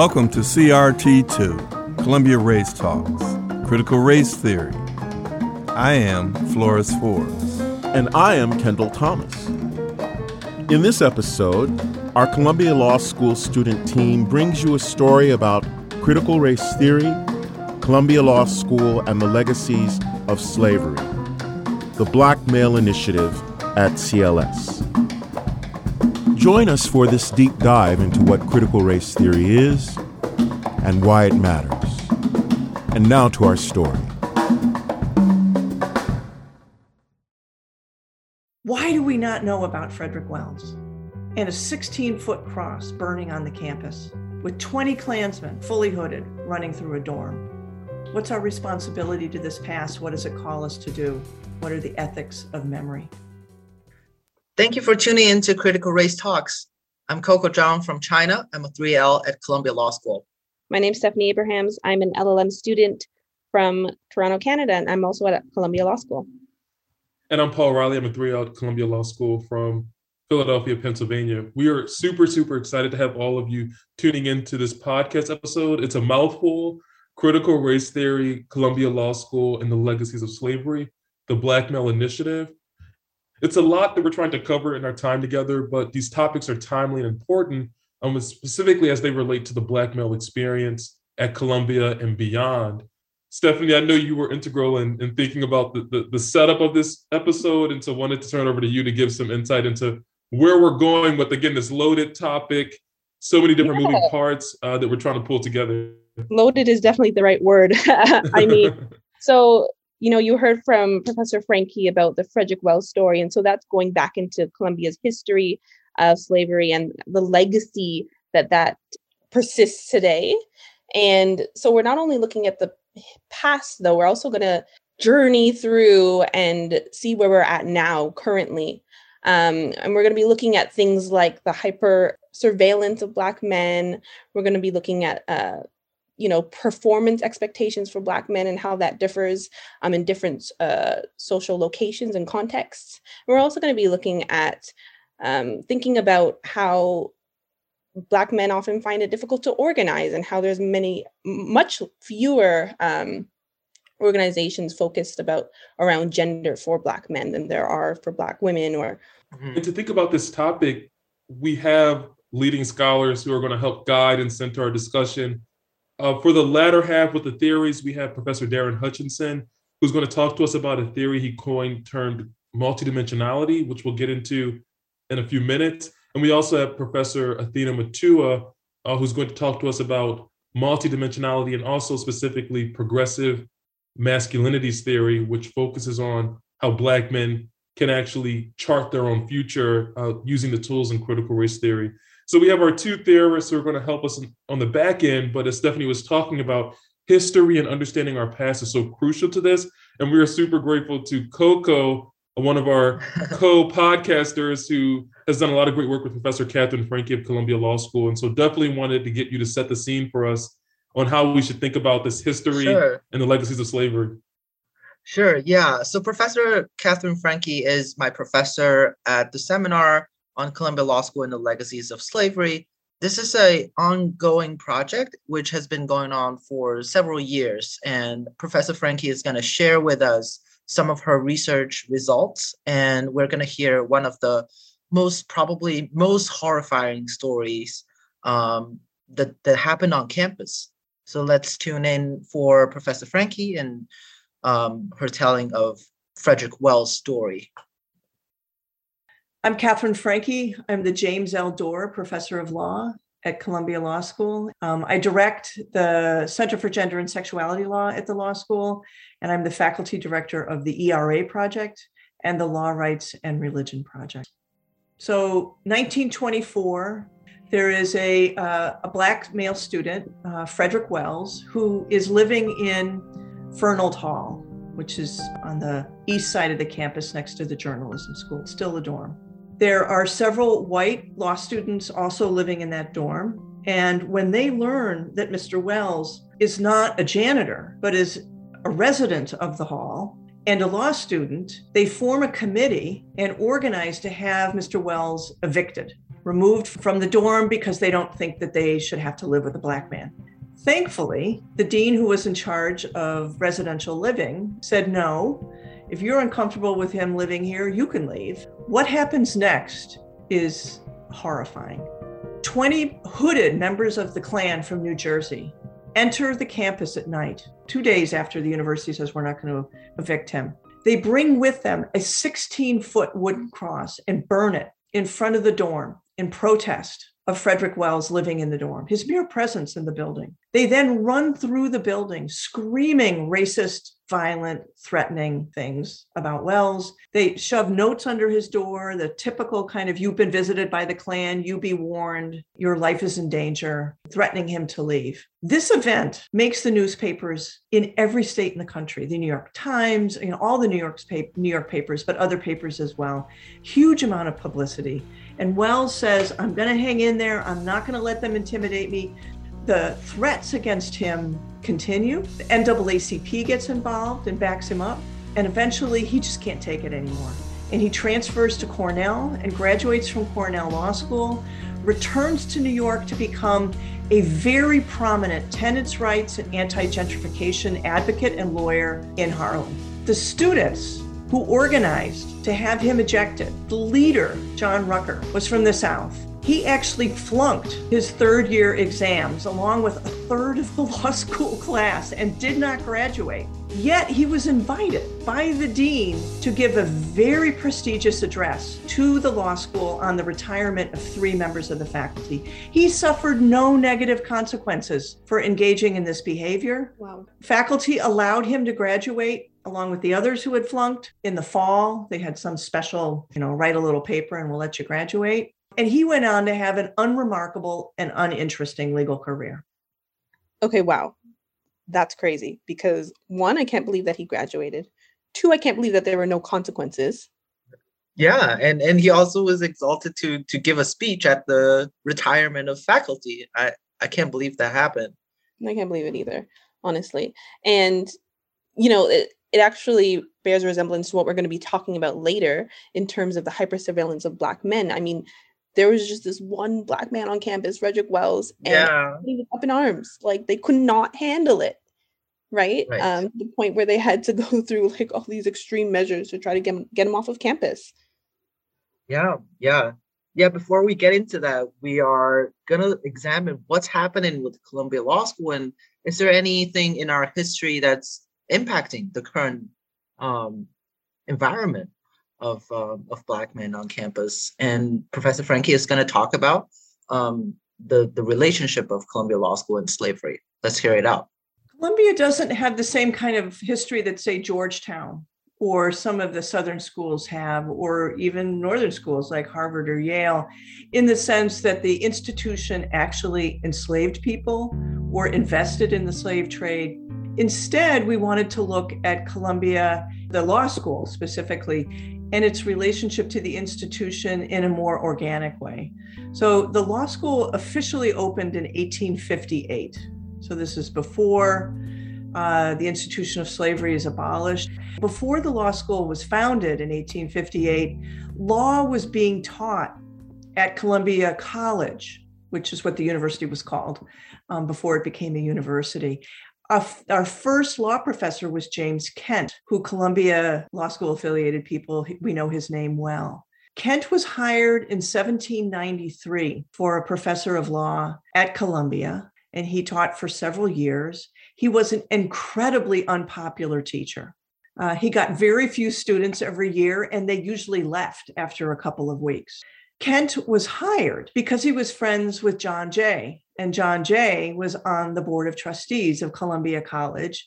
Welcome to CRT2, Columbia Race Talks, Critical Race Theory. I am Flores Forbes. And I am Kendall Thomas. In this episode, our Columbia Law School student team brings you a story about critical race theory, Columbia Law School, and the legacies of slavery, the Black Male Initiative at CLS. Join us for this deep dive into what critical race theory is and why it matters. And now to our story. Why do we not know about Frederick Wells and a 16 foot cross burning on the campus with 20 Klansmen fully hooded running through a dorm? What's our responsibility to this past? What does it call us to do? What are the ethics of memory? Thank you for tuning in to Critical Race Talks. I'm Coco Zhang from China. I'm a 3L at Columbia Law School. My name is Stephanie Abrahams. I'm an LLM student from Toronto, Canada, and I'm also at Columbia Law School. And I'm Paul Riley. I'm a 3L at Columbia Law School from Philadelphia, Pennsylvania. We are super, super excited to have all of you tuning into this podcast episode. It's a mouthful Critical Race Theory, Columbia Law School, and the Legacies of Slavery, the Black Male Initiative it's a lot that we're trying to cover in our time together, but these topics are timely and important, um, specifically as they relate to the Black male experience at Columbia and beyond. Stephanie, I know you were integral in, in thinking about the, the, the setup of this episode, and so wanted to turn over to you to give some insight into where we're going with, again, this loaded topic, so many different yeah. moving parts uh, that we're trying to pull together. Loaded is definitely the right word. I mean, so you know, you heard from Professor Franke about the Frederick Wells story. And so that's going back into Columbia's history of slavery and the legacy that that persists today. And so we're not only looking at the past, though, we're also going to journey through and see where we're at now, currently. Um, and we're going to be looking at things like the hyper surveillance of Black men. We're going to be looking at uh, you know performance expectations for black men and how that differs um, in different uh, social locations and contexts we're also going to be looking at um, thinking about how black men often find it difficult to organize and how there's many much fewer um, organizations focused about around gender for black men than there are for black women or mm-hmm. and to think about this topic we have leading scholars who are going to help guide and center our discussion uh, for the latter half with the theories, we have Professor Darren Hutchinson, who's going to talk to us about a theory he coined termed multidimensionality, which we'll get into in a few minutes. And we also have Professor Athena Mutua, uh, who's going to talk to us about multidimensionality and also specifically progressive masculinities theory, which focuses on how Black men can actually chart their own future uh, using the tools in critical race theory. So we have our two theorists who are going to help us on the back end. But as Stephanie was talking about, history and understanding our past is so crucial to this. And we are super grateful to Coco, one of our co-podcasters who has done a lot of great work with Professor Katherine Franke of Columbia Law School. And so definitely wanted to get you to set the scene for us on how we should think about this history sure. and the legacies of slavery. Sure, yeah. So Professor Katherine Franke is my professor at the seminar on Columbia Law School and the Legacies of Slavery. This is a ongoing project which has been going on for several years, and Professor Franke is going to share with us some of her research results, and we're going to hear one of the most probably most horrifying stories um, that that happened on campus. So let's tune in for Professor Franke and um, her telling of Frederick Wells' story. I'm Katherine Franke. I'm the James L. Dohr Professor of Law at Columbia Law School. Um, I direct the Center for Gender and Sexuality Law at the law school, and I'm the faculty director of the ERA project and the Law Rights and Religion project. So, 1924, there is a, uh, a Black male student, uh, Frederick Wells, who is living in Furnald Hall, which is on the east side of the campus next to the journalism school, it's still a dorm. There are several white law students also living in that dorm. And when they learn that Mr. Wells is not a janitor, but is a resident of the hall and a law student, they form a committee and organize to have Mr. Wells evicted. removed from the dorm because they don't think that they should have to live with a black man. Thankfully, the dean who was in charge of residential living said, no, if you're uncomfortable with him living here, you can leave. What happens next is horrifying. 20 hooded members of the Klan from New Jersey enter the campus at night, two days after the university says we're not going to evict him. They bring with them a 16 foot wooden cross and burn it in front of the dorm in protest of Frederick Wells living in the dorm, his mere presence in the building. They then run through the building screaming racist, violent, threatening things about Wells. They shove notes under his door, the typical kind of you've been visited by the Klan, you be warned, your life is in danger, threatening him to leave. This event makes the newspapers in every state in the country, the New York Times, you know, all the New York's New York papers, but other papers as well. Huge amount of publicity. And Wells says, I'm going to hang in there. I'm not going to let them intimidate me. The threats against him continue. The NAACP gets involved and backs him up. And eventually, he just can't take it anymore. And he transfers to Cornell and graduates from Cornell Law School, returns to New York to become a very prominent tenants' rights and anti gentrification advocate and lawyer in Harlem. The students who organized to have him ejected. The leader, John Rucker, was from the South. He actually flunked his third year exams along with a third of the law school class and did not graduate. Yet he was invited by the dean to give a very prestigious address to the law school on the retirement of three members of the faculty. He suffered no negative consequences for engaging in this behavior. Wow. Faculty allowed him to graduate along with the others who had flunked in the fall. They had some special, you know, write a little paper and we'll let you graduate. And he went on to have an unremarkable and uninteresting legal career. Okay, wow. That's crazy because one, I can't believe that he graduated. Two, I can't believe that there were no consequences. Yeah, and and he also was exalted to to give a speech at the retirement of faculty. I I can't believe that happened. I can't believe it either, honestly. And you know, it, it actually bears resemblance to what we're going to be talking about later in terms of the hypersurveillance of black men. I mean, there was just this one black man on campus, Frederick Wells, and yeah. he was up in arms. Like they could not handle it. Right. Right. Um, to the point where they had to go through like all these extreme measures to try to get him, get him off of campus. Yeah, yeah. Yeah, before we get into that, we are going to examine what's happening with Columbia Law School and is there anything in our history that's impacting the current um, environment of um, of black men on campus. And Professor Franke is going to talk about um, the the relationship of Columbia Law School and slavery. Let's hear it out. Columbia doesn't have the same kind of history that, say, Georgetown or some of the Southern schools have, or even Northern schools like Harvard or Yale, in the sense that the institution actually enslaved people or invested in the slave trade Instead, we wanted to look at Columbia, the law school specifically, and its relationship to the institution in a more organic way. So, the law school officially opened in 1858. So, this is before uh, the institution of slavery is abolished. Before the law school was founded in 1858, law was being taught at Columbia College, which is what the university was called um, before it became a university. Our, first law professor was James Kent, who Columbia Law School affiliated people, we know his name well. Kent was hired in 1793 for a professor of law at Columbia, and he taught for several years. He was an incredibly unpopular teacher. Uh, he got very few students every year, and they usually left after a couple of weeks. Kent was hired because he was friends with John Jay, and John Jay was on the board of trustees of Columbia College.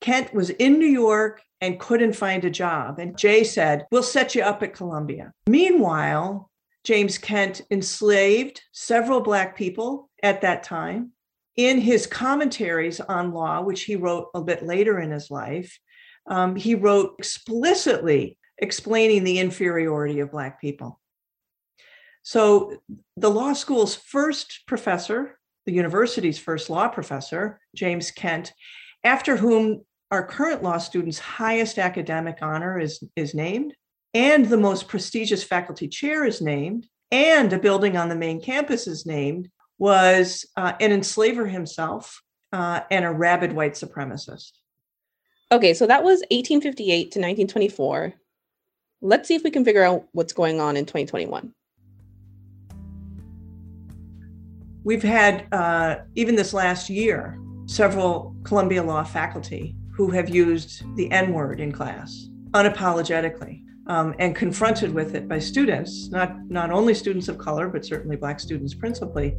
Kent was in New York and couldn't find a job. And Jay said, We'll set you up at Columbia. Meanwhile, James Kent enslaved several Black people at that time. In his commentaries on law, which he wrote a bit later in his life, um, he wrote explicitly explaining the inferiority of Black people. So, the law school's first professor the university's first law professor, James Kent, after whom our current law students' highest academic honor is, is named, and the most prestigious faculty chair is named, and a building on the main campus is named, was uh, an enslaver himself uh, and a rabid white supremacist. Okay, so that was 1858 to 1924. Let's see if we can figure out what's going on in 2021. We've had, uh, even this last year, several Columbia Law faculty who have used the N word in class unapologetically um, and confronted with it by students, not, not only students of color, but certainly Black students principally,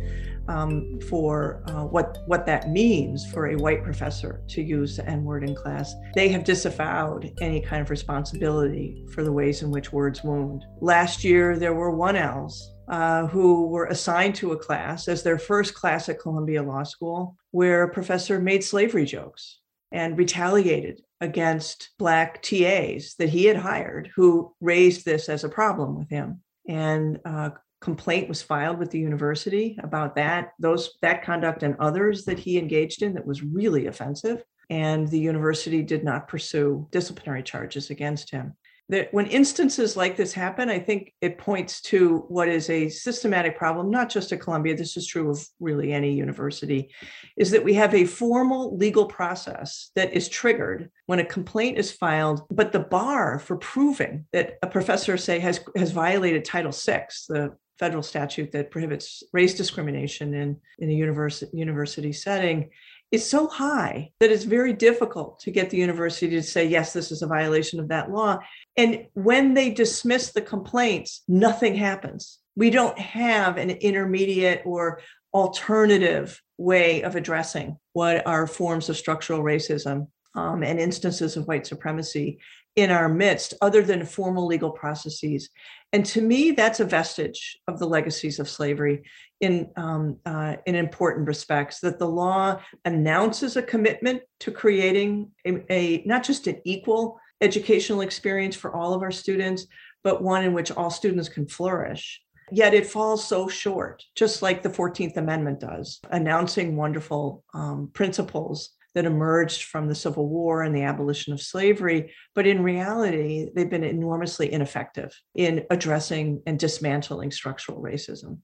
um, for uh, what, what that means for a white professor to use the N word in class. They have disavowed any kind of responsibility for the ways in which words wound. Last year, there were 1Ls uh, who were assigned to a class as their first class at Columbia Law School, where a professor made slavery jokes and retaliated against Black TAs that he had hired who raised this as a problem with him. And a complaint was filed with the university about that, those that conduct and others that he engaged in that was really offensive. And the university did not pursue disciplinary charges against him that when instances like this happen, I think it points to what is a systematic problem, not just at Columbia, this is true of really any university, is that we have a formal legal process that is triggered when a complaint is filed, but the bar for proving that a professor, say, has, has violated Title VI, the federal statute that prohibits race discrimination in, in a university, university setting, is so high that it's very difficult to get the university to say, yes, this is a violation of that law. And when they dismiss the complaints, nothing happens. We don't have an intermediate or alternative way of addressing what are forms of structural racism um, and instances of white supremacy in our midst, other than formal legal processes. And to me, that's a vestige of the legacies of slavery in, um, uh, in important respects, that the law announces a commitment to creating a, a not just an equal educational experience for all of our students, but one in which all students can flourish. Yet it falls so short, just like the 14th Amendment does, announcing wonderful um, principles that emerged from the Civil War and the abolition of slavery. But in reality, they've been enormously ineffective in addressing and dismantling structural racism.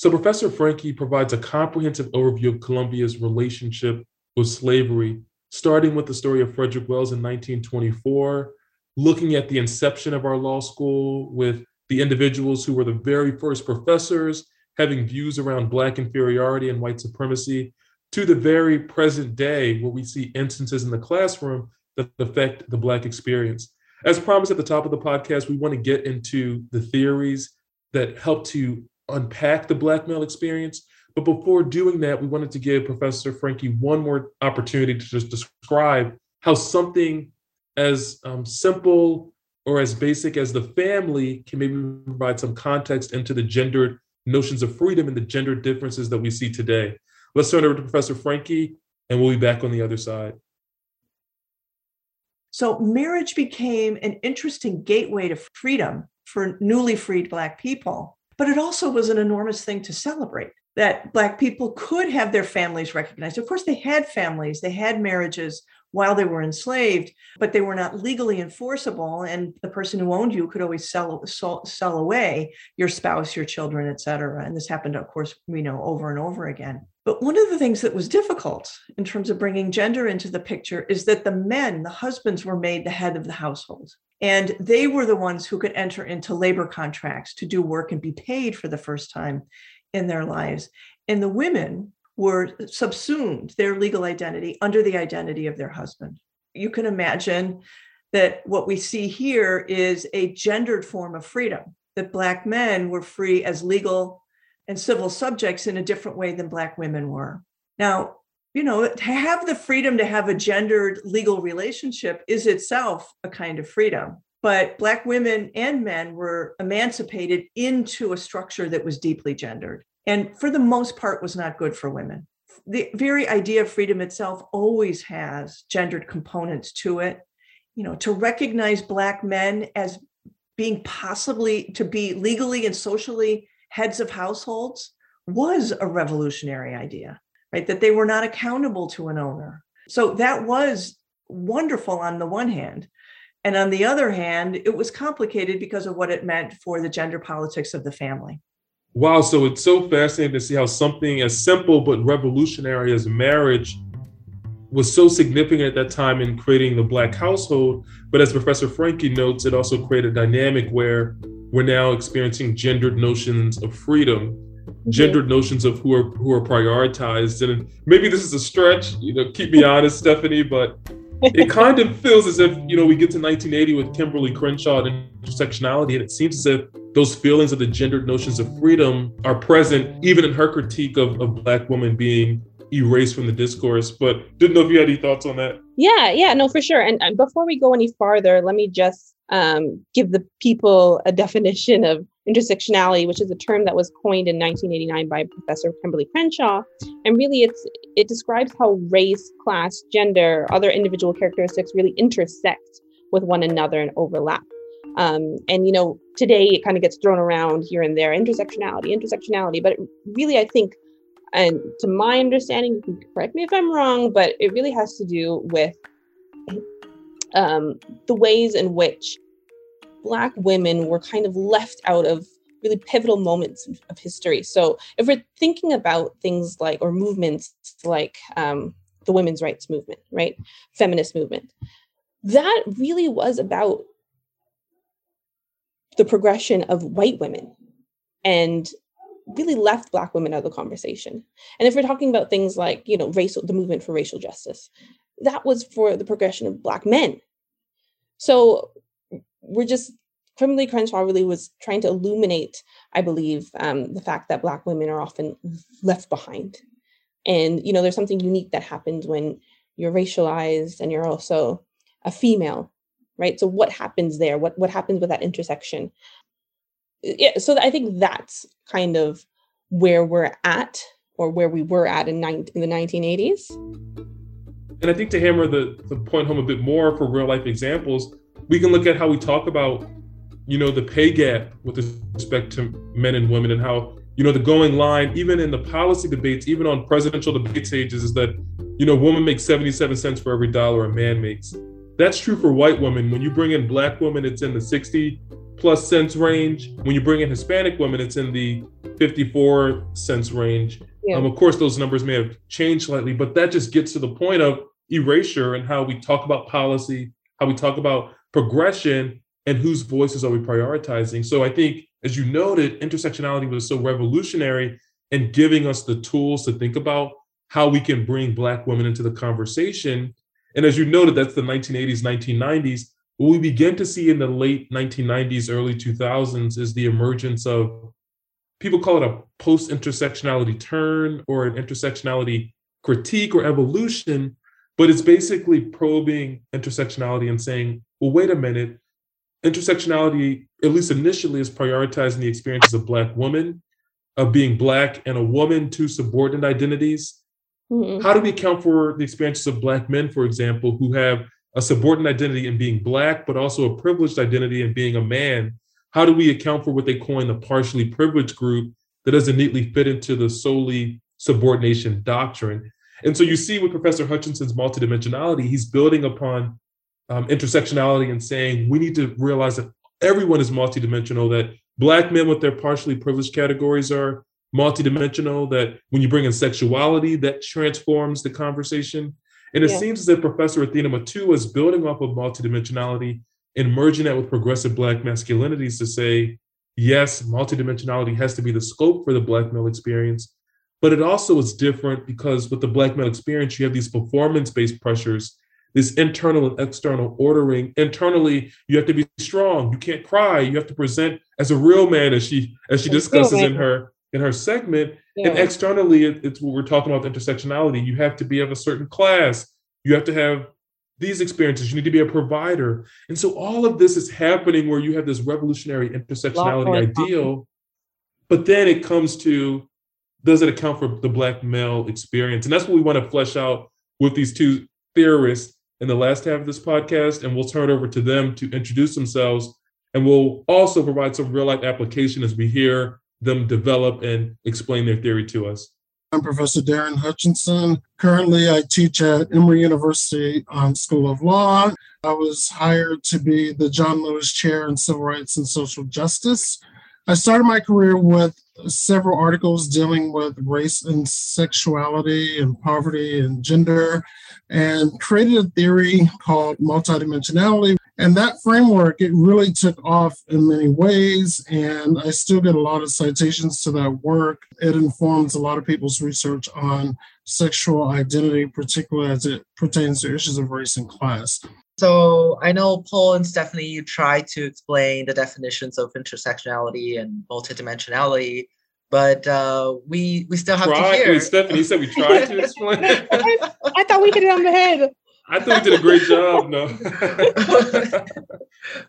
So, Professor Franke provides a comprehensive overview of Columbia's relationship with slavery starting with the story of Frederick Wells in 1924, looking at the inception of our law school with the individuals who were the very first professors having views around Black inferiority and white supremacy, to the very present day where we see instances in the classroom that affect the Black experience. As promised at the top of the podcast, we want to get into the theories that help to unpack the Black male experience, but before doing that, we wanted to give Professor Franke one more opportunity to just describe how something as um, simple or as basic as the family can maybe provide some context into the gendered notions of freedom and the gender differences that we see today. Let's turn over to Professor Franke, and we'll be back on the other side. So, marriage became an interesting gateway to freedom for newly freed Black people, but it also was an enormous thing to celebrate that Black people could have their families recognized. Of course, they had families, they had marriages while they were enslaved, but they were not legally enforceable. And the person who owned you could always sell, sell, sell away your spouse, your children, et cetera. And this happened, of course, we know over and over again. But one of the things that was difficult in terms of bringing gender into the picture is that the men, the husbands, were made the head of the household. And they were the ones who could enter into labor contracts to do work and be paid for the first time in their lives. And the women were subsumed their legal identity under the identity of their husband. You can imagine that what we see here is a gendered form of freedom, that Black men were free as legal and civil subjects in a different way than Black women were. Now, you know, to have the freedom to have a gendered legal relationship is itself a kind of freedom but black women and men were emancipated into a structure that was deeply gendered and for the most part was not good for women the very idea of freedom itself always has gendered components to it you know to recognize black men as being possibly to be legally and socially heads of households was a revolutionary idea right that they were not accountable to an owner so that was wonderful on the one hand and on the other hand, it was complicated because of what it meant for the gender politics of the family. Wow, so it's so fascinating to see how something as simple but revolutionary as marriage was so significant at that time in creating the Black household. But as Professor Franke notes, it also created a dynamic where we're now experiencing gendered notions of freedom, gendered notions of who are who are prioritized. And maybe this is a stretch, you know, keep me honest, Stephanie, but it kind of feels as if, you know, we get to 1980 with Kimberlé Crenshaw and intersectionality, and it seems as if those feelings of the gendered notions of freedom are present even in her critique of, of Black women being erased from the discourse. But didn't know if you had any thoughts on that. Yeah, yeah, no, for sure. And, and before we go any farther, let me just um, give the people a definition of intersectionality, which is a term that was coined in 1989 by Professor Kimberlé Crenshaw. And really, it's it describes how race, class, gender, other individual characteristics really intersect with one another and overlap. Um, and you know, today it kind of gets thrown around here and there, intersectionality, intersectionality. But really, I think, and to my understanding, you can correct me if I'm wrong, but it really has to do with um, the ways in which Black women were kind of left out of really pivotal moments of history. So if we're thinking about things like, or movements like um, the women's rights movement, right? Feminist movement, that really was about the progression of white women and really left black women out of the conversation. And if we're talking about things like, you know, racial, the movement for racial justice, that was for the progression of black men. So we're just Kimberlé Crenshaw really was trying to illuminate, I believe, um, the fact that Black women are often left behind. And, you know, there's something unique that happens when you're racialized and you're also a female, right? So what happens there? What, what happens with that intersection? Yeah, so I think that's kind of where we're at or where we were at in, in the 1980s. And I think to hammer the, the point home a bit more for real life examples, we can look at how we talk about, you know, the pay gap with respect to men and women and how, you know, the going line, even in the policy debates, even on presidential debate stages, is that, you know, woman makes 77 cents for every dollar a man makes. That's true for white women. When you bring in black women, it's in the 60 plus cents range. When you bring in Hispanic women, it's in the 54 cents range. Yeah. Um, of course, those numbers may have changed slightly, but that just gets to the point of erasure and how we talk about policy, how we talk about progression, and whose voices are we prioritizing. So I think, as you noted, intersectionality was so revolutionary in giving us the tools to think about how we can bring Black women into the conversation. And as you noted, that's the 1980s, 1990s. What we begin to see in the late 1990s, early 2000s is the emergence of people call it a post intersectionality turn or an intersectionality critique or evolution but it's basically probing intersectionality and saying, well, wait a minute, intersectionality, at least initially, is prioritizing the experiences of Black women, of being Black and a woman, two subordinate identities. Mm-hmm. How do we account for the experiences of Black men, for example, who have a subordinate identity in being Black, but also a privileged identity in being a man? How do we account for what they coin the partially privileged group that doesn't neatly fit into the solely subordination doctrine? And so you see with Professor Hutchinson's multidimensionality, he's building upon um, intersectionality and saying we need to realize that everyone is multidimensional, that Black men with their partially privileged categories are multidimensional, that when you bring in sexuality, that transforms the conversation. And it yeah. seems as if Professor Athena Mutua is building off of multidimensionality and merging that with progressive Black masculinities to say, yes, multidimensionality has to be the scope for the Black male experience, but it also is different because with the black male experience, you have these performance-based pressures, this internal and external ordering. Internally, you have to be strong. You can't cry. You have to present as a real man, as she as she discusses in her in her segment. Yeah. And externally, it, it's what we're talking about intersectionality. You have to be of a certain class. You have to have these experiences. You need to be a provider. And so all of this is happening where you have this revolutionary intersectionality ideal. But then it comes to does it account for the black male experience? And that's what we want to flesh out with these two theorists in the last half of this podcast. And we'll turn it over to them to introduce themselves. And we'll also provide some real life application as we hear them develop and explain their theory to us. I'm Professor Darren Hutchinson. Currently, I teach at Emory University on School of Law. I was hired to be the John Lewis Chair in Civil Rights and Social Justice. I started my career with several articles dealing with race and sexuality and poverty and gender, and created a theory called multidimensionality. And that framework, it really took off in many ways. And I still get a lot of citations to that work. It informs a lot of people's research on sexual identity, particularly as it pertains to issues of race and class. So I know Paul and Stephanie, you tried to explain the definitions of intersectionality and multidimensionality, but uh, we we still have tried, to hear. Stephanie said we tried to explain. I, I thought we hit it on the head. I think we did a great job. No.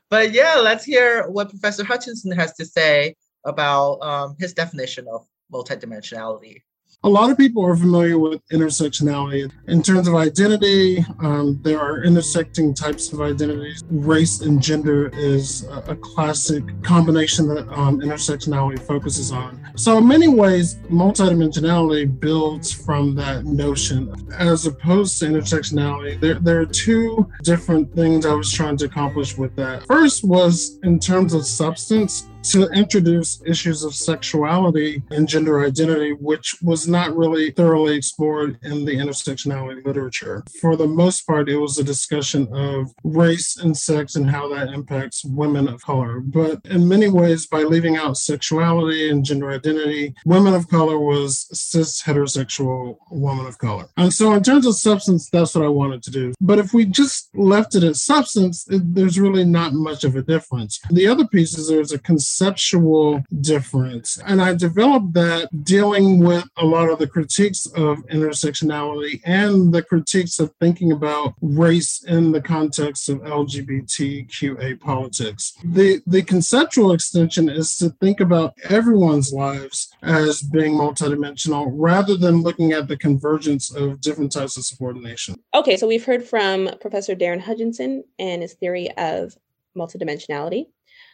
but yeah, let's hear what Professor Hutchinson has to say about um, his definition of multidimensionality a lot of people are familiar with intersectionality. In terms of identity, um, there are intersecting types of identities. Race and gender is a, a classic combination that um, intersectionality focuses on. So, in many ways, multidimensionality builds from that notion. As opposed to intersectionality, there, there are two different things I was trying to accomplish with that. First was in terms of substance, to introduce issues of sexuality and gender identity, which was not really thoroughly explored in the intersectionality literature. For the most part, it was a discussion of race and sex and how that impacts women of color. But in many ways, by leaving out sexuality and gender identity, women of color was cis heterosexual woman of color. And so, in terms of substance, that's what I wanted to do. But if we just left it at substance, it, there's really not much of a difference. The other piece is there's a conceptual difference. And I developed that dealing with a lot of the critiques of intersectionality and the critiques of thinking about race in the context of LGBTQA politics. The, the conceptual extension is to think about everyone's lives as being multidimensional rather than looking at the convergence of different types of subordination. Okay, so we've heard from Professor Darren Hutchinson and his theory of multidimensionality.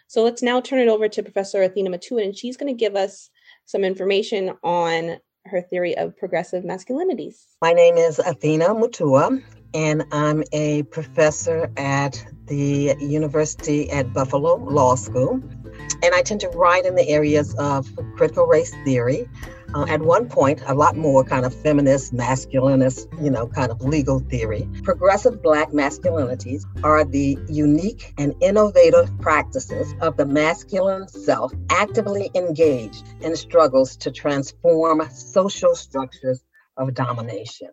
So let's now turn it over to Professor Athena Mutua, and she's going to give us some information on her theory of progressive masculinities. My name is Athena Mutua, and I'm a professor at the University at Buffalo Law School. And I tend to write in the areas of critical race theory, uh, at one point, a lot more kind of feminist, masculinist, you know, kind of legal theory. Progressive Black masculinities are the unique and innovative practices of the masculine self actively engaged in struggles to transform social structures of domination.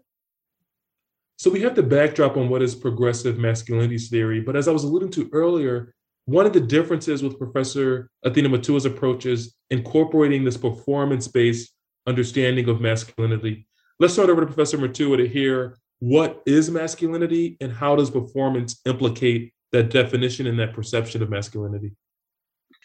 So we have the backdrop on what is progressive masculinities theory, but as I was alluding to earlier, one of the differences with Professor Athena Mutua's approach is incorporating this performance-based understanding of masculinity. Let's start over to Professor Mutua to hear what is masculinity and how does performance implicate that definition and that perception of masculinity?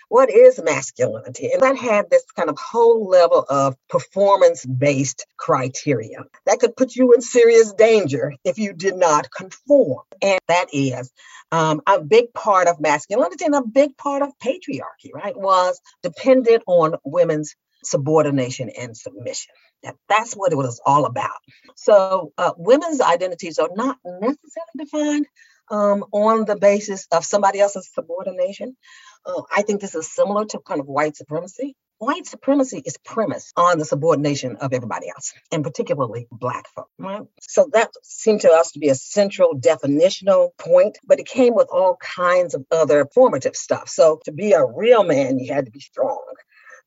What is masculinity? And that had this kind of whole level of performance based criteria that could put you in serious danger if you did not conform. And that is um, a big part of masculinity and a big part of patriarchy, right? Was dependent on women's subordination and submission. That, that's what it was all about. So uh, women's identities are not necessarily defined um, on the basis of somebody else's subordination. Uh, I think this is similar to kind of white supremacy. White supremacy is premised on the subordination of everybody else, and particularly Black folk. Right? So that seemed to us to be a central definitional point, but it came with all kinds of other formative stuff. So to be a real man, you had to be strong.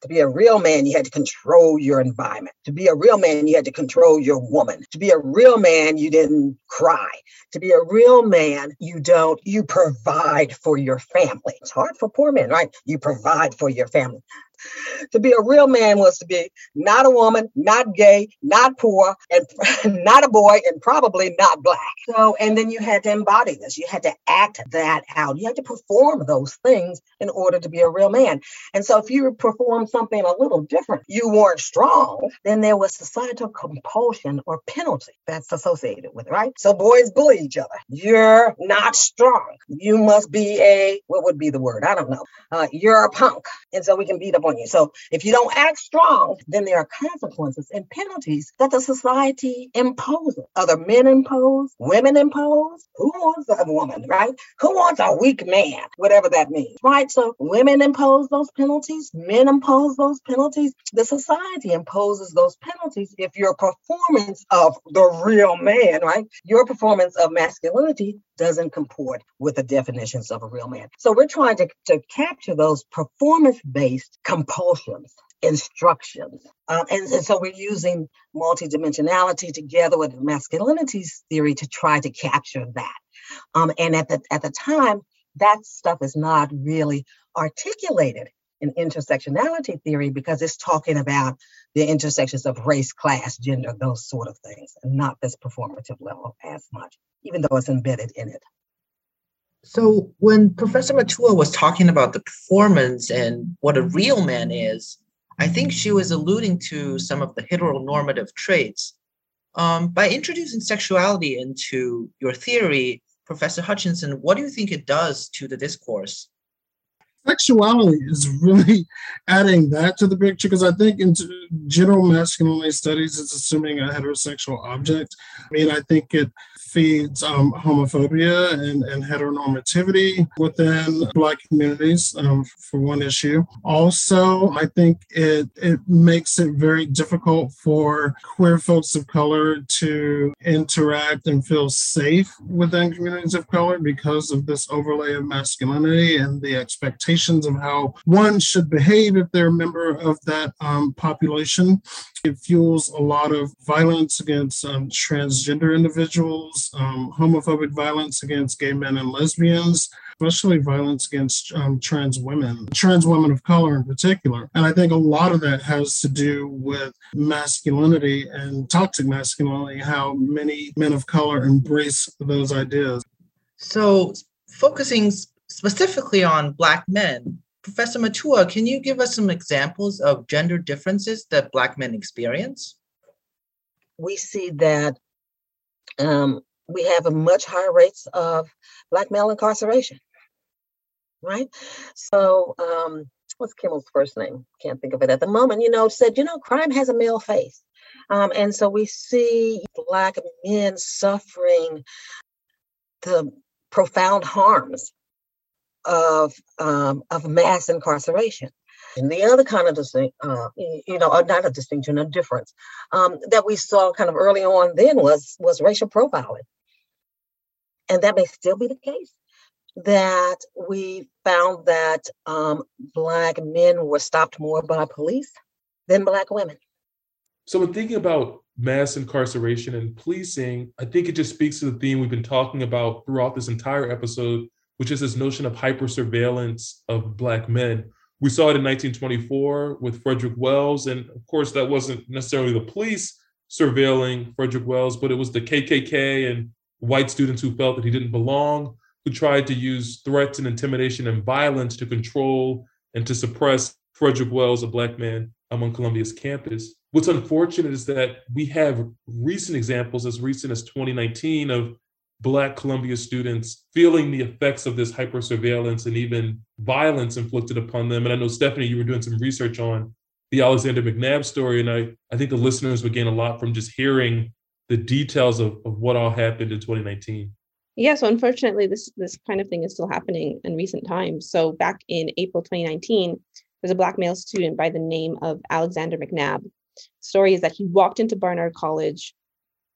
To be a real man, you had to control your environment. To be a real man, you had to control your woman. To be a real man, you didn't cry. To be a real man, you don't, you provide for your family. It's hard for poor men, right? You provide for your family to be a real man was to be not a woman, not gay, not poor, and not a boy, and probably not black. So, and then you had to embody this. You had to act that out. You had to perform those things in order to be a real man. And so, if you perform something a little different, you weren't strong, then there was societal compulsion or penalty that's associated with it, right? So, boys bully each other. You're not strong. You must be a, what would be the word? I don't know. Uh, you're a punk. And so we can beat up on you. So if you don't act strong, then there are consequences and penalties that the society imposes. Other men impose, women impose. Who wants a woman, right? Who wants a weak man? Whatever that means, right? So women impose those penalties, men impose those penalties. The society imposes those penalties if your performance of the real man, right? Your performance of masculinity doesn't comport with the definitions of a real man. So we're trying to, to capture those performance based compulsions instructions. Um, and, and, so we're using multidimensionality together with masculinity theory to try to capture that. Um, and at the at the time, that stuff is not really articulated in intersectionality theory because it's talking about the intersections of race, class, gender, those sort of things, and not this performative level as much, even though it's embedded in it. So when Professor Mutua was talking about the performance and what a real man is, I think she was alluding to some of the heteronormative traits. Um, by introducing sexuality into your theory, Professor Hutchinson, what do you think it does to the discourse? Sexuality is really adding that to the picture because I think in general masculinity studies, it's assuming a heterosexual object. I mean, I think it feeds um, homophobia and, and heteronormativity within Black communities, um, for one issue. Also, I think it, it makes it very difficult for queer folks of color to interact and feel safe within communities of color because of this overlay of masculinity and the expectations of how one should behave if they're a member of that um, population. It fuels a lot of violence against um, transgender individuals, um, homophobic violence against gay men and lesbians, especially violence against um, trans women, trans women of color in particular. And I think a lot of that has to do with masculinity and toxic masculinity, how many men of color embrace those ideas. So, focusing specifically on Black men, Professor Mutua, can you give us some examples of gender differences that Black men experience? We see that um, we have a much higher rates of Black male incarceration, right? So, um, what's Kimmel's first name? Can't think of it at the moment. You know, said, you know, crime has a male face. Um, and so we see Black men suffering the profound harms of um, of mass incarceration. And the other kind of distinction, uh, you know, uh, not a distinction, a difference um, that we saw kind of early on then was was racial profiling, and that may still be the case. That we found that um, black men were stopped more by police than black women. So, when thinking about mass incarceration and policing, I think it just speaks to the theme we've been talking about throughout this entire episode, which is this notion of hyper surveillance of Black men. We saw it in 1924 with Frederick Wells. And of course, that wasn't necessarily the police surveilling Frederick Wells, but it was the KKK and white students who felt that he didn't belong, who tried to use threats and intimidation and violence to control and to suppress Frederick Wells, a Black man, among Columbia's campus. What's unfortunate is that we have recent examples, as recent as 2019, of Black Columbia students feeling the effects of this hyper surveillance and even violence inflicted upon them. And I know, Stephanie, you were doing some research on the Alexander McNab story, and I, I think the listeners would gain a lot from just hearing the details of, of what all happened in 2019. Yeah, so unfortunately, this this kind of thing is still happening in recent times. So back in April 2019, there's a black male student by the name of Alexander McNab. story is that he walked into Barnard College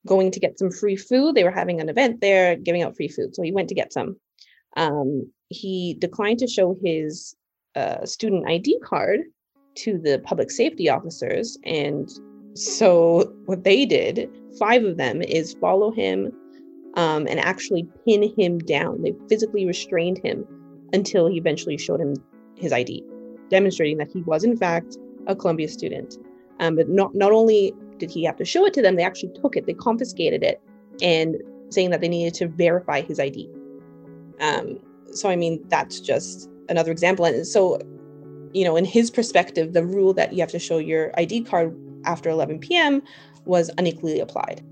going to get some free food. They were having an event there, giving out free food. So he went to get some. Um, he declined to show his uh, student ID card to the public safety officers. And so what they did, five of them, is follow him um, and actually pin him down. They physically restrained him until he eventually showed him his ID, demonstrating that he was, in fact, a Columbia student. Um, but not, not only did he have to show it to them? They actually took it, they confiscated it, and saying that they needed to verify his ID. Um, so, I mean, that's just another example. And so, you know, in his perspective, the rule that you have to show your ID card after 11 p.m. was unequally applied.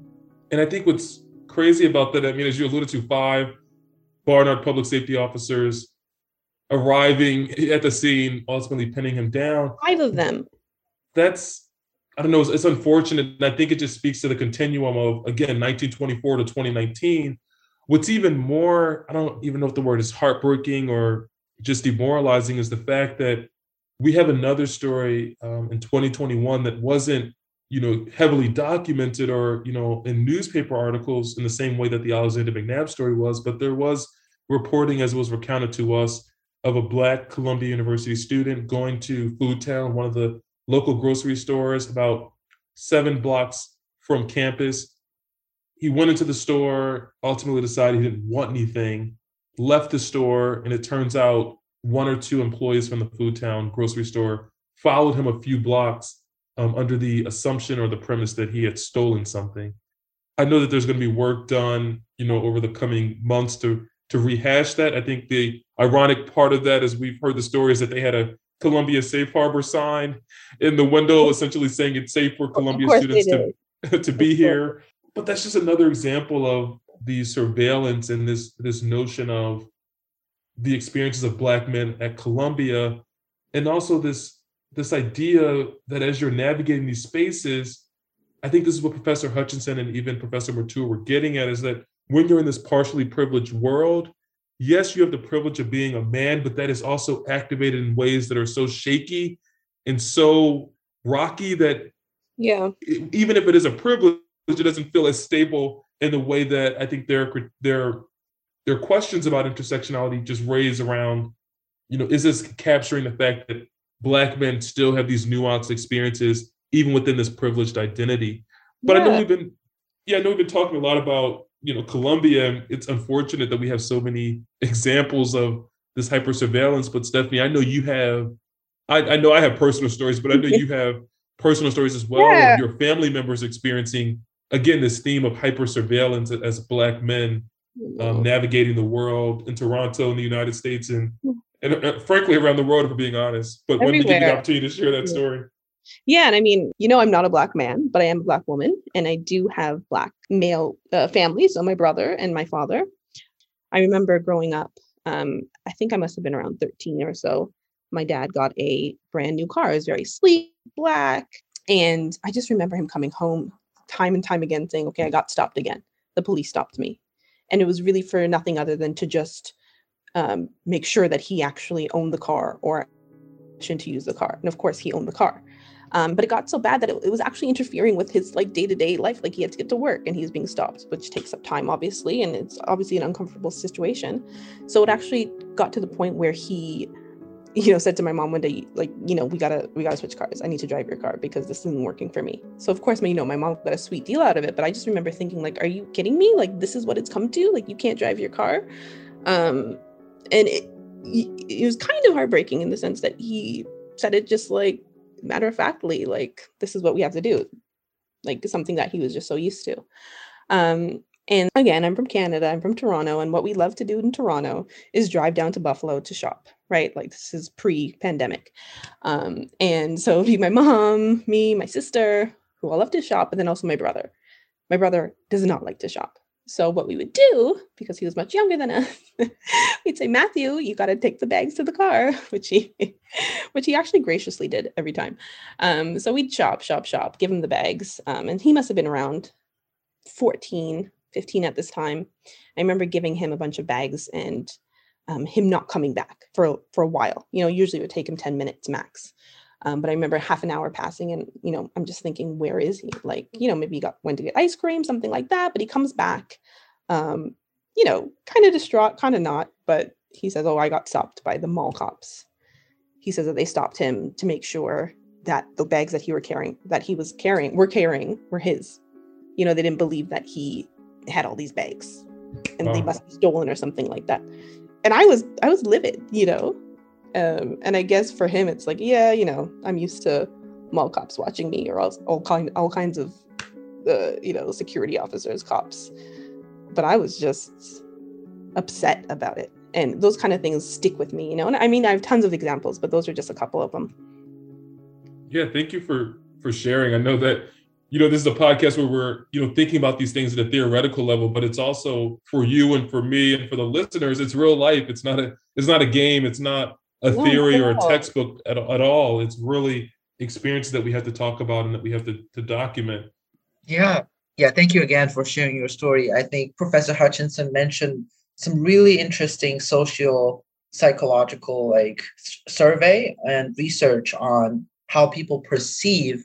And I think what's crazy about that, I mean, as you alluded to, five Barnard public safety officers arriving at the scene, ultimately pinning him down. Five of them. That's I don't know. It's, it's unfortunate, and I think it just speaks to the continuum of again 1924 to 2019. What's even more, I don't even know if the word is heartbreaking or just demoralizing, is the fact that we have another story um, in 2021 that wasn't you know heavily documented or you know in newspaper articles in the same way that the alexander mcnab story was but there was reporting as it was recounted to us of a black columbia university student going to Foodtown one of the local grocery stores about seven blocks from campus he went into the store ultimately decided he didn't want anything left the store and it turns out one or two employees from the Foodtown grocery store followed him a few blocks um, under the assumption or the premise that he had stolen something. I know that there's going to be work done, you know, over the coming months to to rehash that. I think the ironic part of that is we've heard the stories that they had a Columbia Safe Harbor sign in the window, essentially saying it's safe for Columbia students to, to be here. But that's just another example of the surveillance and this this notion of the experiences of black men at Columbia, and also this this idea that as you're navigating these spaces, I think this is what Professor Hutchinson and even Professor Mutua were getting at is that when you're in this partially privileged world, yes, you have the privilege of being a man, but that is also activated in ways that are so shaky and so rocky that yeah, even if it is a privilege, it doesn't feel as stable in the way that I think their their their questions about intersectionality just raise around, you know, is this capturing the fact that black men still have these nuanced experiences even within this privileged identity. But yeah. I know we've been, yeah, I know we've been talking a lot about you know Columbia. And it's unfortunate that we have so many examples of this hyper surveillance. But Stephanie, I know you have, I, I know I have personal stories, but I know you have personal stories as well yeah. your family members experiencing again this theme of hyper surveillance as black men um, navigating the world in Toronto in the United States and and uh, frankly around the world, if we're being honest. But when did you get the opportunity to share that story? Yeah, and I mean, you know, I'm not a black man, but I am a black woman, and I do have black male uh, family. So my brother and my father. I remember growing up. Um, I think I must have been around 13 or so. My dad got a brand new car. It was very sleek, black, and I just remember him coming home time and time again saying, "Okay, I got stopped again. The police stopped me," and it was really for nothing other than to just um, make sure that he actually owned the car or to use the car. And of course, he owned the car. Um, but it got so bad that it, it, was actually interfering with his like day-to-day life. Like he had to get to work and he was being stopped which takes up time obviously and it's obviously an uncomfortable situation. So it actually got to the point where he you know said to my mom one day like you know we gotta we gotta switch cars. I need to drive your car because this isn't working for me. So of course you know my mom got a sweet deal out of it but i just remember thinking like are you kidding me? Like this is what it's come to? Like you can't drive your car? Um and it, it was kind of heartbreaking in the sense that he said it just like matter of factly like this is what we have to do. Like something that he was just so used to. Um and again i'm from canada i'm from toronto and what we love to do in toronto is drive down to buffalo to shop right? Like this is pre-pandemic. Um and so it'd be my mom me my sister who all love to shop and then also my brother. My brother does not like to shop so what we would do, because he was much younger than us, we'd say, Matthew, you got to take the bags to the car, which he, which he actually graciously did every time. Um, so we'd shop, shop, shop, give him the bags, um, and he must have been around 14, 15 at this time. I remember giving him a bunch of bags and um, him not coming back for for a while. You know, usually it would take him 10 minutes max. Um, but I remember half an hour passing, and you know, I'm just thinking, where is he? Like, you know, maybe he got went to get ice cream, something like that. But he comes back, um, you know, kind of distraught, kind of not. But he says, "Oh, I got stopped by the mall cops." He says that they stopped him to make sure that the bags that he were carrying, that he was carrying, were carrying, were his. You know, they didn't believe that he had all these bags, and wow. they must be stolen or something like that. And I was, I was livid. You know, um, and I guess for him, it's like, yeah, you know, I'm used to mall cops watching me or all, all, kind, all kinds of, uh, you know, security officers, cops. But I was just upset about it. And those kind of things stick with me, you know. And I mean, I have tons of examples, but those are just a couple of them. Yeah, thank you for for sharing. I know that you know, this is a podcast where we're, you know, thinking about these things at a theoretical level, but it's also for you and for me and for the listeners, it's real life. It's not a, it's not a game. It's not a oh, theory or a textbook at, at all. It's really experiences that we have to talk about and that we have to, to document. Yeah. Yeah. Thank you again for sharing your story. I think Professor Hutchinson mentioned some really interesting social psychological like survey and research on how people perceive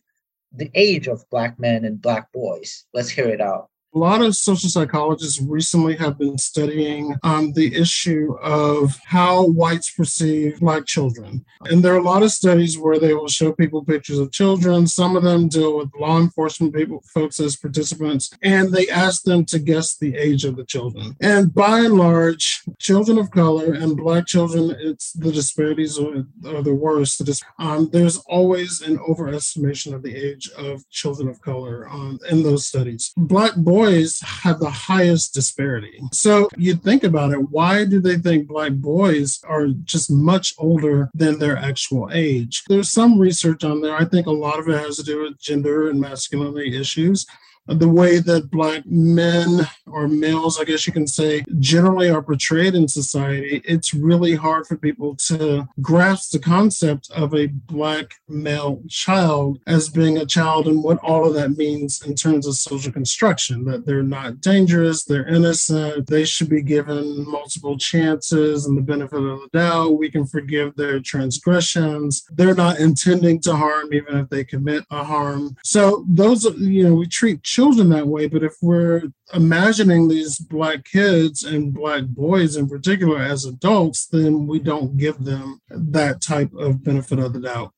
the age of black men and black boys. Let's hear it out. A lot of social psychologists recently have been studying um, the issue of how whites perceive Black children. And there are a lot of studies where they will show people pictures of children. Some of them deal with law enforcement people, folks as participants, and they ask them to guess the age of the children. And by and large, children of color and Black children, it's the disparities are, are the worst. Um, there's always an overestimation of the age of children of color um, in those studies. Black boys boys have the highest disparity. So you think about it, why do they think black boys are just much older than their actual age? There's some research on there. I think a lot of it has to do with gender and masculinity issues the way that black men or males, I guess you can say, generally are portrayed in society, it's really hard for people to grasp the concept of a black male child as being a child and what all of that means in terms of social construction that they're not dangerous, they're innocent, they should be given multiple chances and the benefit of the doubt. We can forgive their transgressions. They're not intending to harm, even if they commit a harm. So, those, you know, we treat children that way, but if we're imagining these black kids and black boys in particular as adults, then we don't give them that type of benefit of the doubt.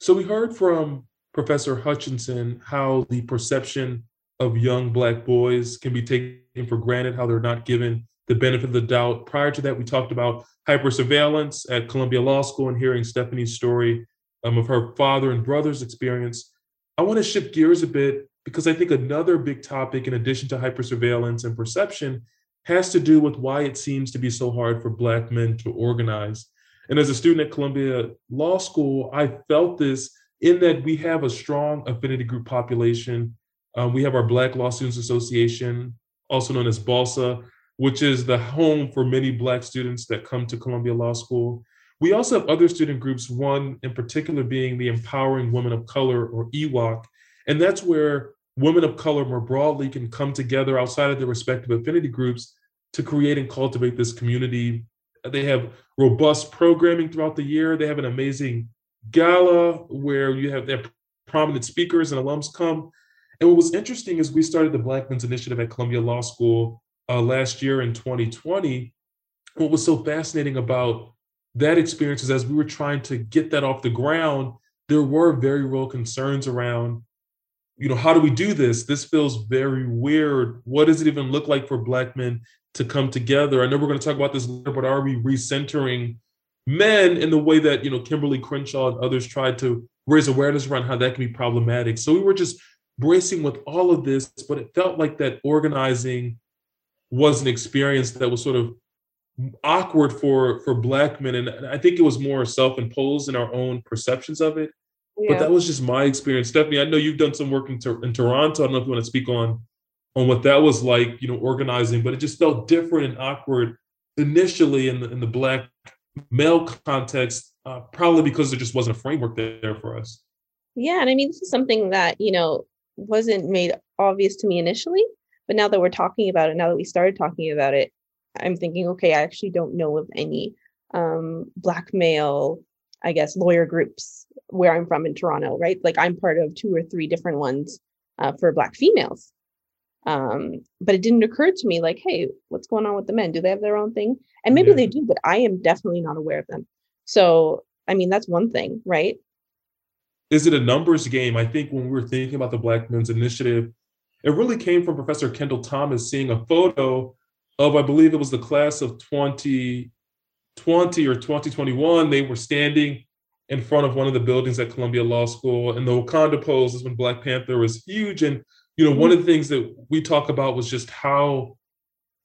So we heard from Professor Hutchinson how the perception of young black boys can be taken for granted, how they're not given the benefit of the doubt. Prior to that, we talked about hypersurveillance at Columbia Law School and hearing Stephanie's story um, of her father and brother's experience. I want to shift gears a bit because I think another big topic, in addition to hypersurveillance and perception, has to do with why it seems to be so hard for Black men to organize. And as a student at Columbia Law School, I felt this in that we have a strong affinity group population. Um, we have our Black Law Students Association, also known as BALSA, which is the home for many Black students that come to Columbia Law School. We also have other student groups, one in particular being the Empowering Women of Color, or EWOC. And that's where women of color more broadly can come together outside of their respective affinity groups to create and cultivate this community. They have robust programming throughout the year. They have an amazing gala where you have their prominent speakers and alums come. And what was interesting is we started the Black Men's Initiative at Columbia Law School uh, last year in 2020. What was so fascinating about that experience is as we were trying to get that off the ground, there were very real concerns around you know, how do we do this? This feels very weird. What does it even look like for Black men to come together? I know we're going to talk about this later, but are we recentering men in the way that, you know, Kimberlé Crenshaw and others tried to raise awareness around how that can be problematic? So we were just bracing with all of this, but it felt like that organizing was an experience that was sort of awkward for for black men and i think it was more self-imposed in our own perceptions of it yeah. But that was just my experience. Stephanie, I know you've done some work in, in Toronto. I don't know if you want to speak on on what that was like, you know, organizing, but it just felt different and awkward initially in the in the black male context, uh, probably because there just wasn't a framework there for us. Yeah, and I mean, this is something that you know wasn't made obvious to me initially, but now that we're talking about it, now that we started talking about it, I'm thinking, okay, I actually don't know of any um, black male, I guess, lawyer groups where I'm from in Toronto, right? Like I'm part of two or three different ones uh, for Black females. Um, but it didn't occur to me like, hey, what's going on with the men? Do they have their own thing? And maybe yeah. they do, but I am definitely not aware of them. So, I mean, that's one thing, right? Is it a numbers game? I think when we were thinking about the Black Men's Initiative, it really came from Professor Kendall Thomas seeing a photo of, I believe it was the class of 2020 or 2021. They were standing in front of one of the buildings at Columbia Law School. And the Wakanda pose is when Black Panther was huge. And, you know, one of the mm-hmm. things that we talk about was just how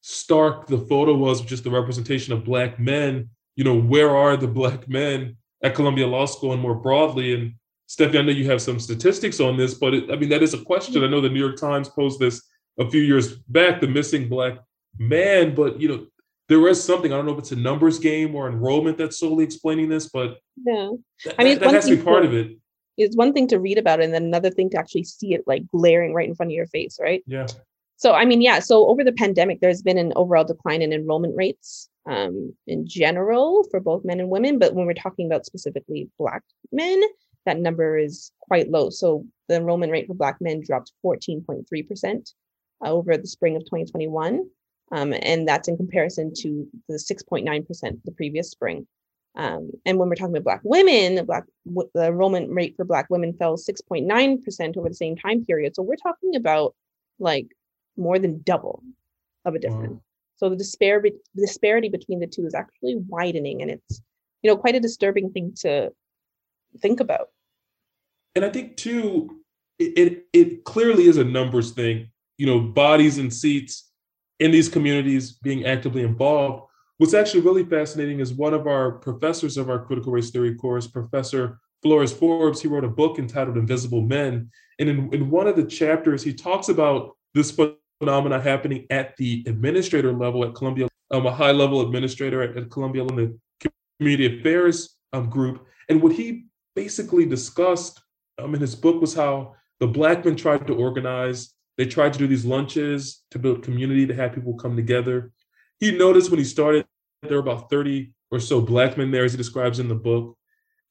stark the photo was, just the representation of Black men. You know, where are the Black men at Columbia Law School and more broadly? And Stephanie, I know you have some statistics on this, but it, I mean, that is a question. I know the New York Times posed this a few years back, the missing black man, but you know, there is something, I don't know if it's a numbers game or enrollment that's solely explaining this, but yeah, I mean, that, that has to be part to, of it. It's one thing to read about it and then another thing to actually see it like glaring right in front of your face, right? Yeah. So, I mean, yeah, so over the pandemic, there's been an overall decline in enrollment rates um, in general for both men and women. But when we're talking about specifically Black men, that number is quite low. So the enrollment rate for Black men dropped 14.3% uh, over the spring of 2021. Um, and that's in comparison to the 6.9% the previous spring. Um, and when we're talking about Black women, Black the enrollment rate for Black women fell 6.9% over the same time period. So we're talking about like more than double of a difference. Wow. So the disparity disparity between the two is actually widening, and it's you know quite a disturbing thing to think about. And I think too, it, it, it clearly is a numbers thing. You know, bodies and seats in these communities being actively involved. What's actually really fascinating is one of our professors of our critical race theory course, Professor Flores Forbes, he wrote a book entitled Invisible Men. And in, in one of the chapters, he talks about this phenomena happening at the administrator level at Columbia. I'm a high level administrator at, at Columbia in the community affairs um, group. And what he basically discussed um, in his book was how the Black men tried to organize. They tried to do these lunches to build community, to have people come together. He noticed when he started, there were about 30 or so Black men there, as he describes in the book.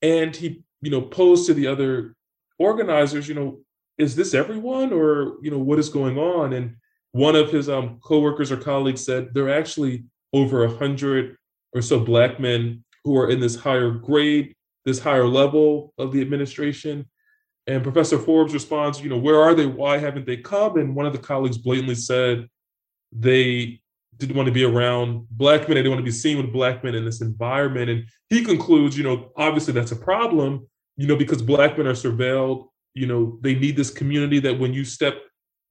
And he, you know, posed to the other organizers, you know, is this everyone or, you know, what is going on? And one of his um, coworkers or colleagues said there are actually over a hundred or so black men who are in this higher grade, this higher level of the administration. And Professor Forbes responds, you know, where are they? Why haven't they come? And one of the colleagues blatantly said they didn't want to be around black men. They didn't want to be seen with black men in this environment. And he concludes, you know, obviously that's a problem, you know, because black men are surveilled. You know, they need this community that when you step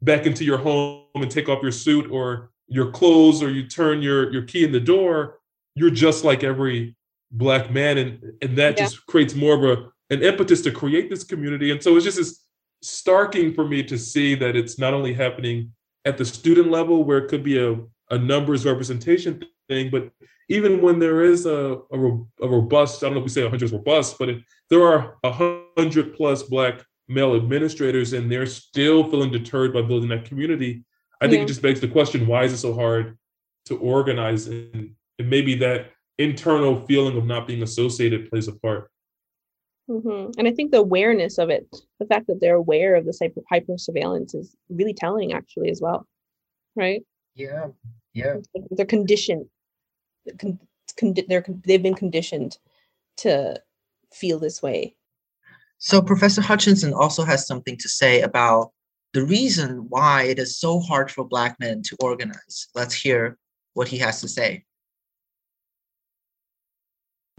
back into your home and take off your suit or your clothes or you turn your your key in the door you're just like every black man and and that yeah. just creates more of a an impetus to create this community and so it's just as starking for me to see that it's not only happening at the student level where it could be a, a numbers representation thing but even when there is a, a, a robust i don't know if we say 100 is robust but if there are 100 plus black male administrators and they're still feeling deterred by building that community, I think yeah. it just begs the question why is it so hard to organize? And, and maybe that internal feeling of not being associated plays a part. Mm-hmm. And I think the awareness of it, the fact that they're aware of this hyper, hyper surveillance is really telling, actually, as well. Right? Yeah. Yeah. They're conditioned. They're, con- they've been conditioned to feel this way so Professor Hutchinson also has something to say about the reason why it is so hard for Black men to organize. Let's hear what he has to say.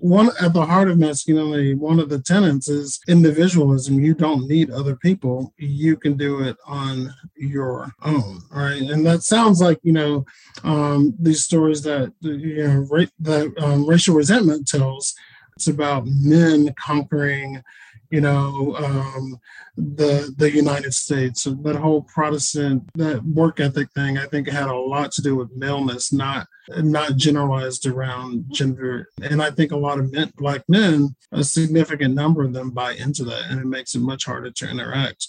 One at the heart of masculinity, one of the tenets is individualism. You don't need other people. You can do it on your own, right? And that sounds like you know um, these stories that you know ra- that um, racial resentment tells. It's about men conquering you know, um, the the United States. So that whole Protestant that work ethic thing, I think, had a lot to do with maleness, not not generalized around gender. And I think a lot of men, black men, a significant number of them buy into that, and it makes it much harder to interact.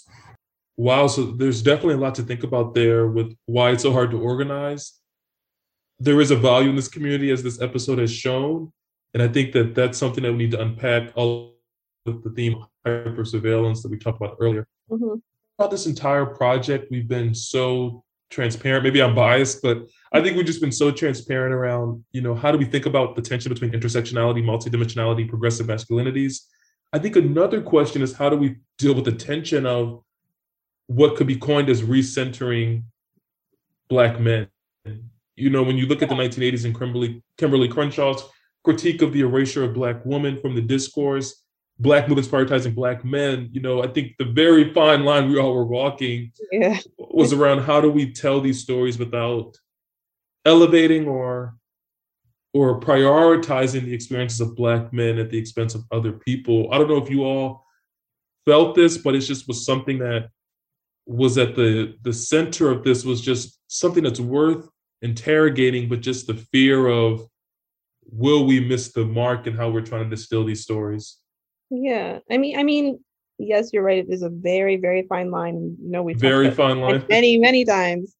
Wow, so there's definitely a lot to think about there with why it's so hard to organize. There is a value in this community, as this episode has shown, and I think that that's something that we need to unpack. All with the theme of hyper surveillance that we talked about earlier. Mm-hmm. About this entire project, we've been so transparent. Maybe I'm biased, but I think we've just been so transparent around, you know, how do we think about the tension between intersectionality, multidimensionality, progressive masculinities? I think another question is how do we deal with the tension of what could be coined as recentering black men? You know, when you look at the 1980s and Kimberly, Kimberlé Crenshaw's critique of the erasure of black women from the discourse, black movements prioritizing black men you know i think the very fine line we all were walking yeah. was around how do we tell these stories without elevating or or prioritizing the experiences of black men at the expense of other people i don't know if you all felt this, but it just was something that was at the the center of this was just something that's worth interrogating, but just the fear of will we miss the mark and how we're trying to distill these stories. Yeah, I mean, I mean, yes, you're right. It is a very, very fine line. You know, we very fine line many, many times.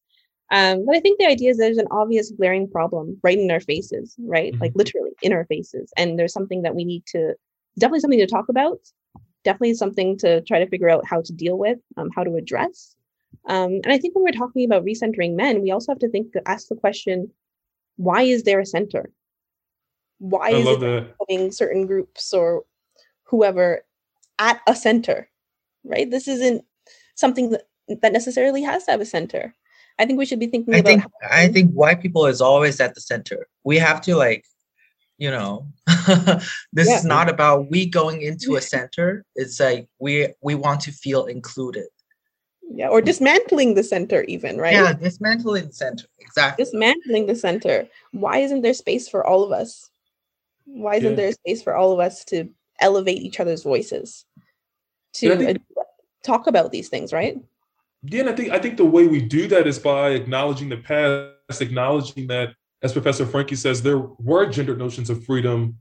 Um, but I think the idea is there's an obvious glaring problem right in our faces, right? Mm-hmm. Like literally in our faces. And there's something that we need to definitely something to talk about, definitely something to try to figure out how to deal with, um, how to address. Um, and I think when we're talking about recentering men, we also have to think ask the question, why is there a center? Why I is it that. certain groups or whoever at a center? Right? This isn't something that, that necessarily has to have a center. I think we should be thinking I about. Think, I think white people is always at the center. We have to like, you know, this yeah. is not about we going into a center. It's like we we want to feel included. Yeah, or dismantling the center, even right? Yeah, dismantling the center. Exactly. Dismantling the center. Why isn't there space for all of us? Why isn't yeah. there space for all of us to elevate each other's voices, to think, talk about these things, right? Yeah, and I think I think the way we do that is by acknowledging the past, acknowledging that, as Professor Franke says, there were gendered notions of freedom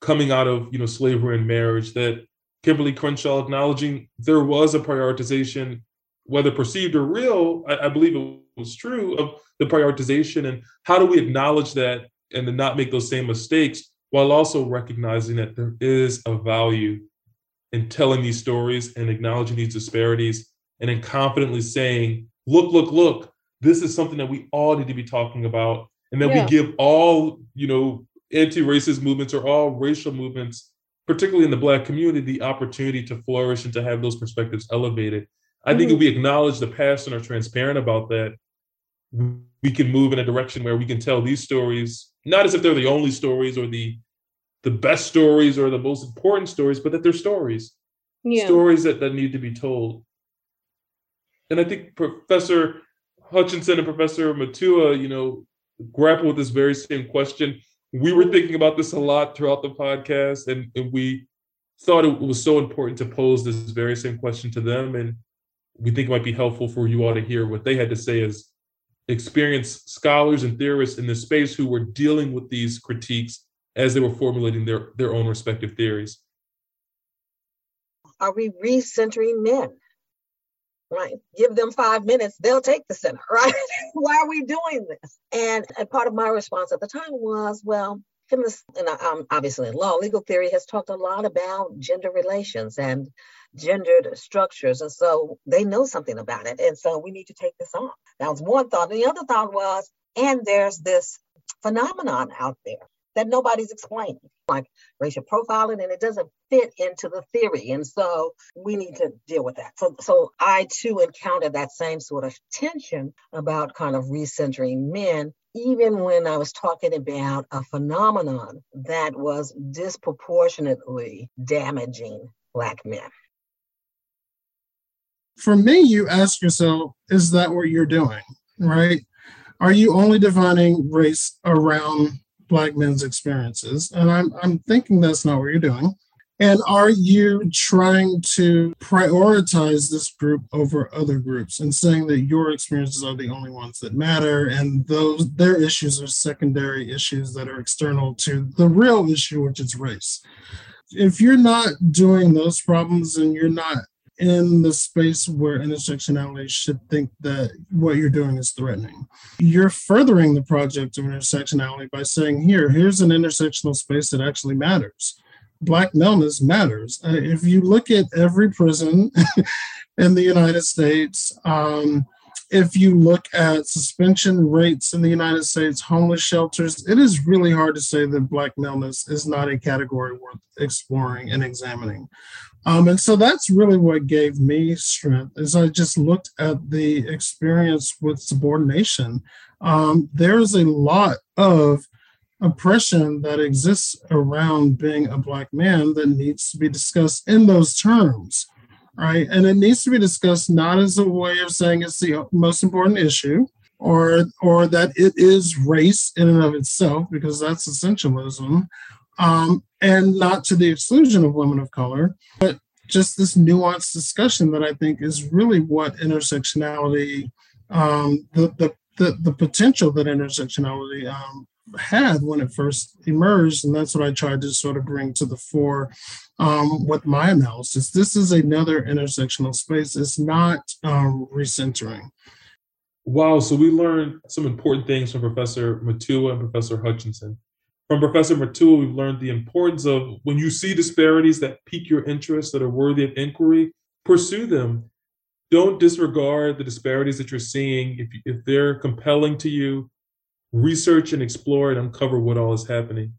coming out of you know slavery and marriage. That Kimberlé Crenshaw acknowledging there was a prioritization, whether perceived or real. I, I believe it was true of the prioritization, and how do we acknowledge that and then not make those same mistakes while also recognizing that there is a value in telling these stories and acknowledging these disparities and then confidently saying, look, look, look, this is something that we all need to be talking about. And then yeah. we give all, you know, anti-racist movements or all racial movements, particularly in the black community, the opportunity to flourish and to have those perspectives elevated. I mm-hmm. think if we acknowledge the past and are transparent about that, we can move in a direction where we can tell these stories, not as if they're the only stories or the the best stories or the most important stories, but that they're stories. Yeah. Stories that, that need to be told and I think Professor Hutchinson and Professor Mutua, you know, grapple with this very same question. We were thinking about this a lot throughout the podcast, and, and we thought it was so important to pose this very same question to them. And we think it might be helpful for you all to hear what they had to say as experienced scholars and theorists in this space who were dealing with these critiques as they were formulating their, their own respective theories. Are we recentering men? right? Give them five minutes, they'll take the center, right? Why are we doing this? And, and part of my response at the time was, well, feminists, and um, obviously in law, legal theory has talked a lot about gender relations and gendered structures. And so they know something about it. And so we need to take this on. That was one thought. And the other thought was, and there's this phenomenon out there that nobody's explaining, like racial profiling, and it doesn't fit into the theory. And so we need to deal with that. So, so I too encountered that same sort of tension about kind of recentering men, even when I was talking about a phenomenon that was disproportionately damaging Black men. For me, you ask yourself, is that what you're doing? Right? Are you only defining race around black men's experiences. And I'm, I'm thinking that's not what you're doing. And are you trying to prioritize this group over other groups and saying that your experiences are the only ones that matter and those their issues are secondary issues that are external to the real issue, which is race? If you're not doing those problems and you're not in the space where intersectionality should think that what you're doing is threatening. You're furthering the project of intersectionality by saying, here, here's an intersectional space that actually matters. Black maleness matters. Uh, if you look at every prison in the United States, um, if you look at suspension rates in the United States, homeless shelters, it is really hard to say that Black maleness is not a category worth exploring and examining. Um, and so that's really what gave me strength as I just looked at the experience with subordination. Um, there's a lot of oppression that exists around being a black man that needs to be discussed in those terms right and it needs to be discussed not as a way of saying it's the most important issue or or that it is race in and of itself because that's essentialism um, and not to the exclusion of women of color, but just this nuanced discussion that I think is really what intersectionality, um, the, the, the, the potential that intersectionality um, had when it first emerged. And that's what I tried to sort of bring to the fore um, with my analysis. This is another intersectional space. It's not um, recentering. Wow. So we learned some important things from Professor Mutua and Professor Hutchinson. From Professor Mutua, we've learned the importance of when you see disparities that pique your interest, that are worthy of inquiry, pursue them. Don't disregard the disparities that you're seeing. If, if they're compelling to you, research and explore and uncover what all is happening.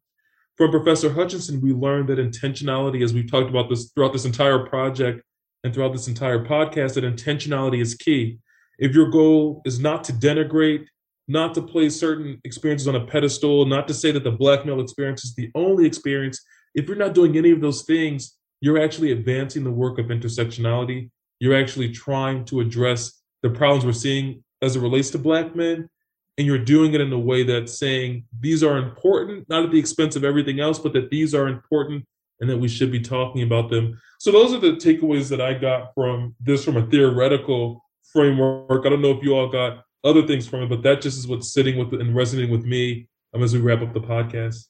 From Professor Hutchinson, we learned that intentionality, as we've talked about this throughout this entire project and throughout this entire podcast, that intentionality is key. If your goal is not to denigrate, not to place certain experiences on a pedestal, not to say that the black male experience is the only experience. If you're not doing any of those things, you're actually advancing the work of intersectionality. You're actually trying to address the problems we're seeing as it relates to black men. And you're doing it in a way that's saying these are important, not at the expense of everything else, but that these are important and that we should be talking about them. So those are the takeaways that I got from this from a theoretical framework. I don't know if you all got other things from it, but that just is what's sitting with and resonating with me um, as we wrap up the podcast.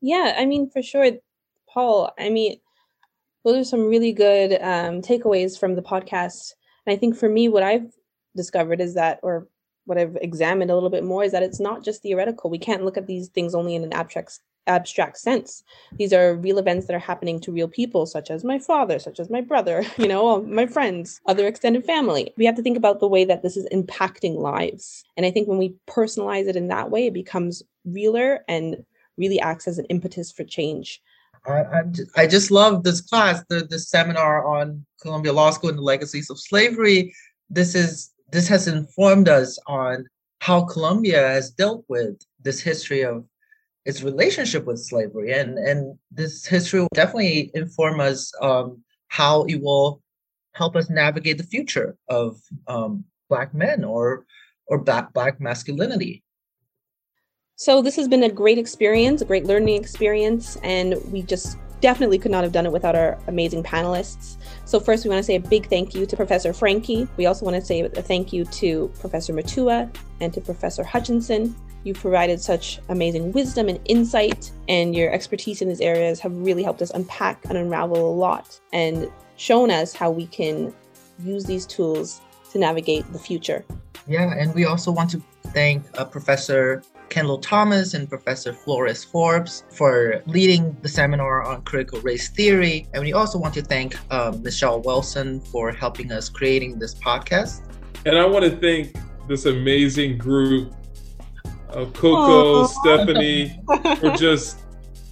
Yeah, I mean, for sure, Paul. I mean, those are some really good um, takeaways from the podcast. And I think for me, what I've discovered is that, or what I've examined a little bit more, is that it's not just theoretical. We can't look at these things only in an abstract abstract sense. These are real events that are happening to real people, such as my father, such as my brother, you know, my friends, other extended family. We have to think about the way that this is impacting lives. And I think when we personalize it in that way, it becomes realer and really acts as an impetus for change. I, I, just love this class, the, the seminar on Columbia Law School and the legacies of slavery. This is this has informed us on how Columbia has dealt with this history of its relationship with slavery, and and this history will definitely inform us um, how it will help us navigate the future of um, black men or or black black masculinity. So this has been a great experience, a great learning experience, and we just definitely could not have done it without our amazing panelists. So first, we want to say a big thank you to Professor Franke. We also want to say a thank you to Professor Mutua and to Professor Hutchinson. You've provided such amazing wisdom and insight, and your expertise in these areas have really helped us unpack and unravel a lot and shown us how we can use these tools to navigate the future. Yeah, and we also want to thank uh, Professor Kendall Thomas and Professor Flores Forbes for leading the seminar on critical race theory. And we also want to thank uh, Michelle Wilson for helping us creating this podcast. And I want to thank this amazing group of Coco, Aww. Stephanie, for just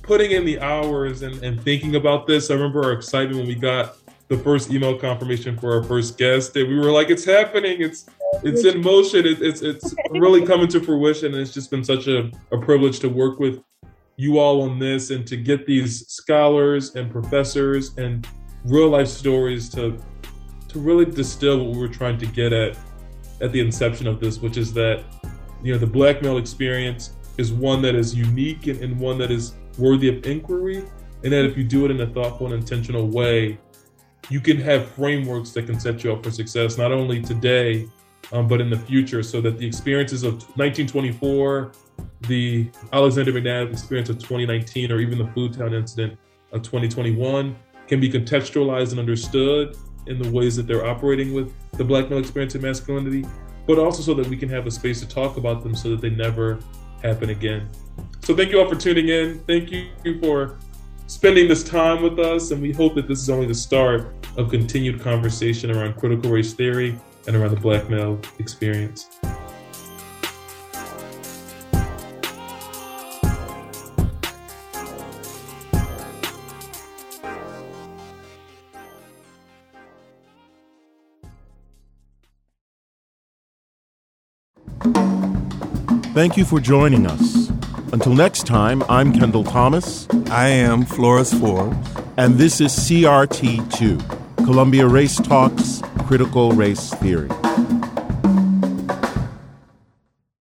putting in the hours and, and thinking about this. I remember our excitement when we got the first email confirmation for our first guest, and we were like, "It's happening! It's it's in motion! It, it's it's really coming to fruition!" And it's just been such a, a privilege to work with you all on this and to get these scholars and professors and real life stories to to really distill what we were trying to get at at the inception of this, which is that you know the black male experience is one that is unique and, and one that is worthy of inquiry, and that if you do it in a thoughtful and intentional way, you can have frameworks that can set you up for success, not only today, um, but in the future, so that the experiences of 1924, the Alexander McNab experience of 2019, or even the Foodtown incident of 2021 can be contextualized and understood in the ways that they're operating with the black male experience of masculinity, but also so that we can have a space to talk about them so that they never happen again. So thank you all for tuning in. Thank you for spending this time with us, and we hope that this is only the start of continued conversation around critical race theory and around the black male experience. Thank you for joining us. Until next time, I'm Kendall Thomas. I am Flores Forbes. And this is CRT2, Columbia Race Talks Critical Race Theory.